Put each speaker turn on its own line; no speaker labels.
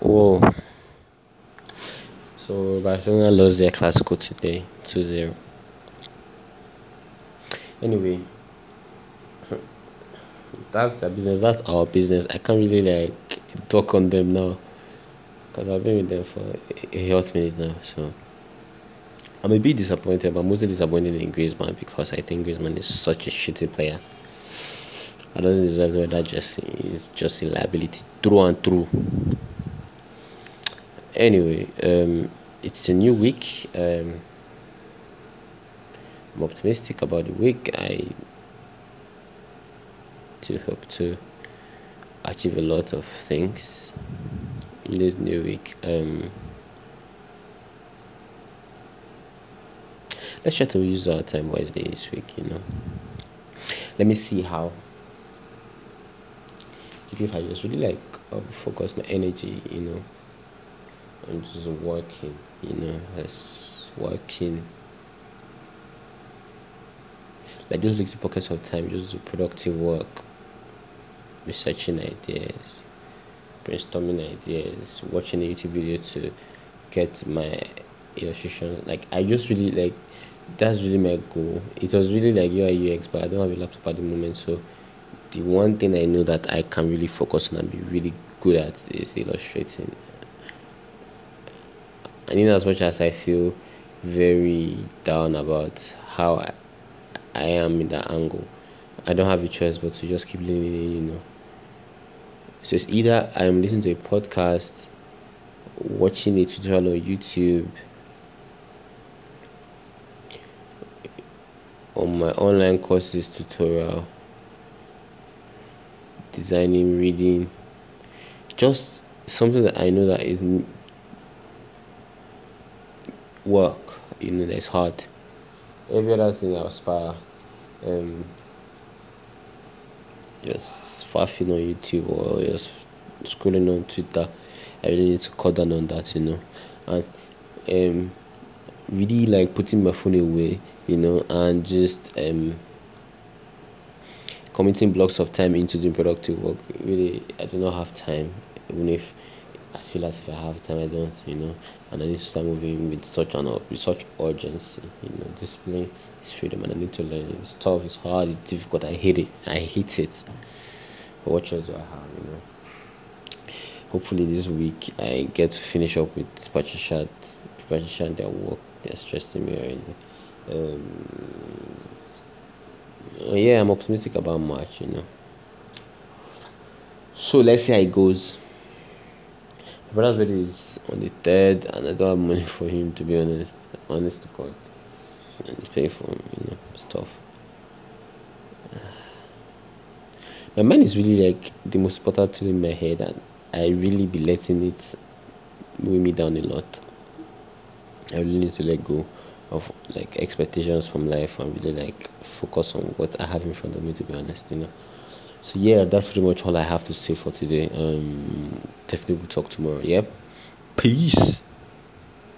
Whoa. So Barcelona lost their Clasico today, 2-0. Anyway, that's their business. That's our business. I can't really like talk on them now because I've been with them for a hot minute now. So I'm a bit disappointed, but mostly disappointed in Griezmann because I think Griezmann is such a shitty player. I don't deserve that just is just a liability through and through. Anyway, um, it's a new week. Um, I'm optimistic about the week. I do hope to achieve a lot of things in this new week. Um, let's try to use our time wisely this week. You know, let me see how. If I just really like uh, focus my energy, you know, on just working, you know, as working. Like those little pockets of time just do productive work researching ideas brainstorming ideas watching a youtube video to get my illustration. Like i just really like that's really my goal. It was really like ui ux but i don't have a laptop at the moment so the one thing i know that i can really focus on and be really good at is illustrating and in as much as i feel very down about how I, I am in that angle. I don't have a choice but to just keep leaning in, you know. So it's either I'm listening to a podcast, watching a tutorial on YouTube, on my online courses tutorial, designing, reading, just something that I know that is work, you know, that's hard. Every other thing I aspire um, just faffing on YouTube or just scrolling on Twitter. I really need to cut down on that, you know, and um, really like putting my phone away, you know, and just um, committing blocks of time into doing productive work. Really, I do not have time, even if I feel as if I have time, I don't, you know, and I need to start moving with such an with such urgency, you know, discipline is freedom, and I need to learn. It's tough, it's hard, it's difficult. I hate it, I hate it. But what choice do I have, you know? Hopefully this week I get to finish up with Patricia, Patricia and their work. They're stressing me already. Um, yeah, I'm optimistic about March, you know. So let's see how it goes. Wedding is on the third, and I don't have money for him to be honest. Honest to God, and it's painful, you know, stuff. My mind is really like the most important tool in my head, and I really be letting it weigh me down a lot. I really need to let go of like expectations from life and really like focus on what I have in front of me. To be honest, you know. So yeah, that's pretty much all I have to say for today. Um, definitely we'll talk tomorrow. Yep. Peace.